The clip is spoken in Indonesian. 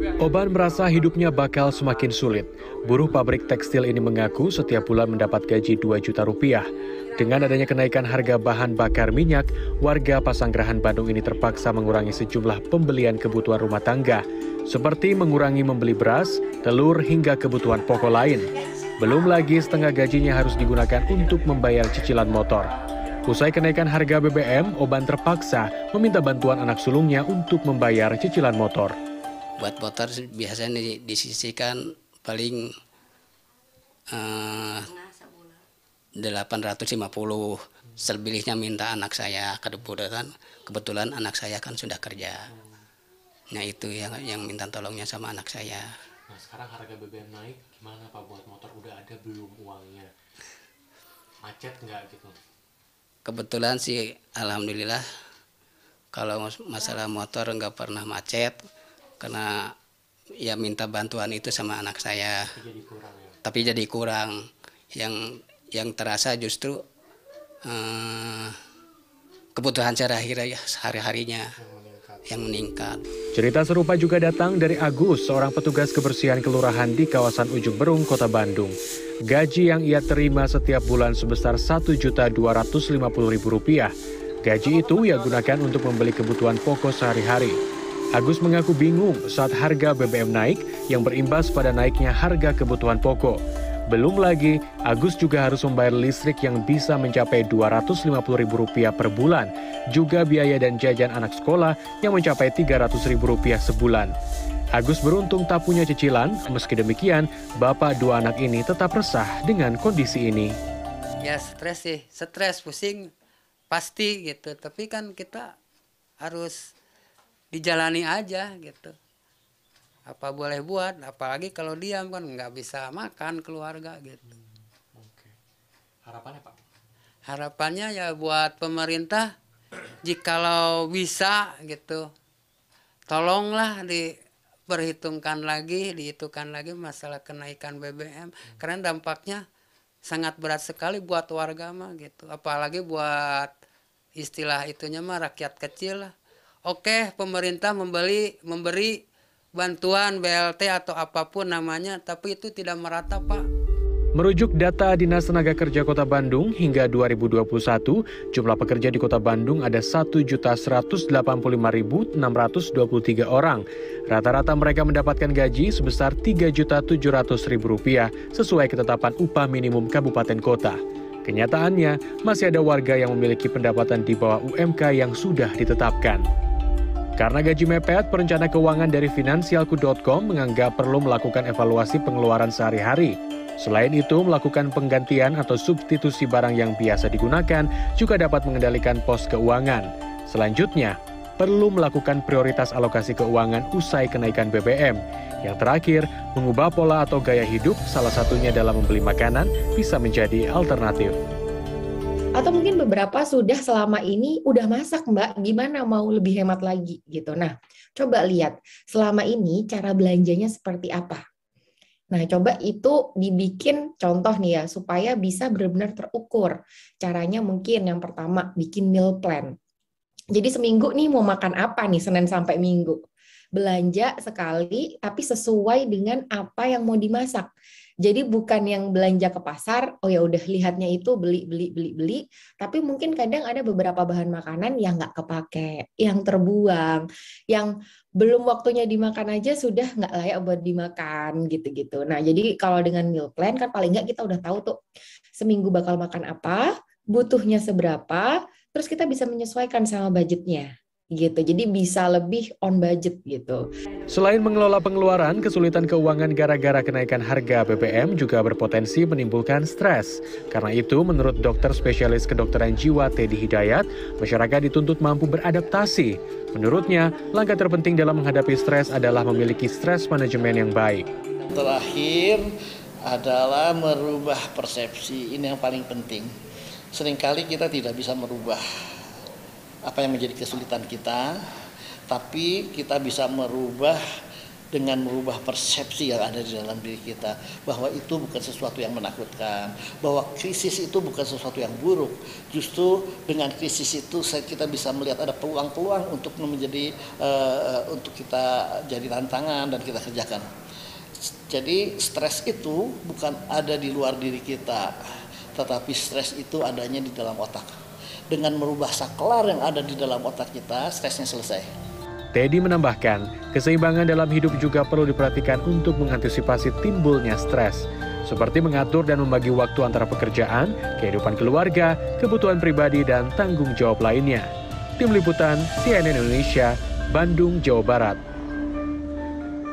Oban merasa hidupnya bakal semakin sulit. Buruh pabrik tekstil ini mengaku setiap bulan mendapat gaji 2 juta rupiah. Dengan adanya kenaikan harga bahan bakar minyak, warga Pasanggerahan Bandung ini terpaksa mengurangi sejumlah pembelian kebutuhan rumah tangga, seperti mengurangi membeli beras, telur, hingga kebutuhan pokok lain. Belum lagi setengah gajinya harus digunakan untuk membayar cicilan motor. Usai kenaikan harga BBM, Oban terpaksa meminta bantuan anak sulungnya untuk membayar cicilan motor buat motor biasanya disisikan paling uh, 850 selebihnya minta anak saya kebetulan kebetulan anak saya kan sudah kerja. Nah itu yang yang minta tolongnya sama anak saya. Nah sekarang harga BBM naik gimana pak? Buat motor udah ada belum uangnya? Macet nggak gitu? Kebetulan sih alhamdulillah kalau masalah motor nggak pernah macet karena ya minta bantuan itu sama anak saya jadi kurang, ya? tapi jadi kurang yang yang terasa justru uh, kebutuhan sehari-hari sehari-harinya yang meningkat. Cerita serupa juga datang dari Agus, seorang petugas kebersihan kelurahan di kawasan Ujung Berung, Kota Bandung. Gaji yang ia terima setiap bulan sebesar Rp1.250.000. Gaji itu ia gunakan untuk membeli kebutuhan pokok sehari-hari. Agus mengaku bingung saat harga BBM naik yang berimbas pada naiknya harga kebutuhan pokok. Belum lagi, Agus juga harus membayar listrik yang bisa mencapai Rp250.000 per bulan, juga biaya dan jajan anak sekolah yang mencapai Rp300.000 sebulan. Agus beruntung tak punya cicilan, meski demikian, bapak dua anak ini tetap resah dengan kondisi ini. Ya stres sih, stres, pusing, pasti gitu. Tapi kan kita harus dijalani aja gitu. Apa boleh buat apalagi kalau diam kan nggak bisa makan keluarga gitu. Hmm, Oke. harapannya pak? Harapannya ya buat pemerintah jikalau bisa gitu tolonglah diperhitungkan lagi dihitungkan lagi masalah kenaikan BBM hmm. karena dampaknya sangat berat sekali buat warga mah gitu. Apalagi buat istilah itunya mah rakyat kecil lah oke pemerintah membeli memberi bantuan BLT atau apa pun namanya, tapi itu tidak merata, Pak. Merujuk data Dinas Tenaga Kerja Kota Bandung, hingga 2021, jumlah pekerja di Kota Bandung ada 1.185.623 orang. Rata-rata mereka mendapatkan gaji sebesar Rp3.700.000 sesuai ketetapan upah minimum kabupaten kota. Kenyataannya, masih ada warga yang memiliki pendapatan di bawah UMK yang sudah ditetapkan. Karena gaji mepet, perencana keuangan dari finansialku.com menganggap perlu melakukan evaluasi pengeluaran sehari-hari. Selain itu, melakukan penggantian atau substitusi barang yang biasa digunakan juga dapat mengendalikan pos keuangan. Selanjutnya, perlu melakukan prioritas alokasi keuangan usai kenaikan BBM. Yang terakhir, mengubah pola atau gaya hidup, salah satunya dalam membeli makanan, bisa menjadi alternatif. Atau mungkin beberapa sudah selama ini udah masak Mbak, gimana mau lebih hemat lagi gitu. Nah, coba lihat selama ini cara belanjanya seperti apa. Nah, coba itu dibikin contoh nih ya, supaya bisa benar-benar terukur. Caranya mungkin yang pertama, bikin meal plan. Jadi seminggu nih mau makan apa nih, Senin sampai Minggu. Belanja sekali, tapi sesuai dengan apa yang mau dimasak. Jadi bukan yang belanja ke pasar, oh ya udah lihatnya itu beli beli beli beli, tapi mungkin kadang ada beberapa bahan makanan yang nggak kepake, yang terbuang, yang belum waktunya dimakan aja sudah nggak layak buat dimakan gitu-gitu. Nah jadi kalau dengan meal plan kan paling nggak kita udah tahu tuh seminggu bakal makan apa, butuhnya seberapa, terus kita bisa menyesuaikan sama budgetnya gitu. Jadi bisa lebih on budget gitu. Selain mengelola pengeluaran, kesulitan keuangan gara-gara kenaikan harga BBM juga berpotensi menimbulkan stres. Karena itu, menurut dokter spesialis kedokteran jiwa Teddy Hidayat, masyarakat dituntut mampu beradaptasi. Menurutnya, langkah terpenting dalam menghadapi stres adalah memiliki stres manajemen yang baik. Terakhir adalah merubah persepsi, ini yang paling penting. Seringkali kita tidak bisa merubah apa yang menjadi kesulitan kita, tapi kita bisa merubah dengan merubah persepsi yang ada di dalam diri kita bahwa itu bukan sesuatu yang menakutkan, bahwa krisis itu bukan sesuatu yang buruk. Justru dengan krisis itu kita bisa melihat ada peluang-peluang untuk menjadi uh, untuk kita jadi tantangan dan kita kerjakan. Jadi stres itu bukan ada di luar diri kita, tetapi stres itu adanya di dalam otak. Dengan merubah saklar yang ada di dalam otak kita, stresnya selesai. Teddy menambahkan, keseimbangan dalam hidup juga perlu diperhatikan untuk mengantisipasi timbulnya stres, seperti mengatur dan membagi waktu antara pekerjaan, kehidupan keluarga, kebutuhan pribadi, dan tanggung jawab lainnya. Tim Liputan CNN Indonesia, Bandung, Jawa Barat.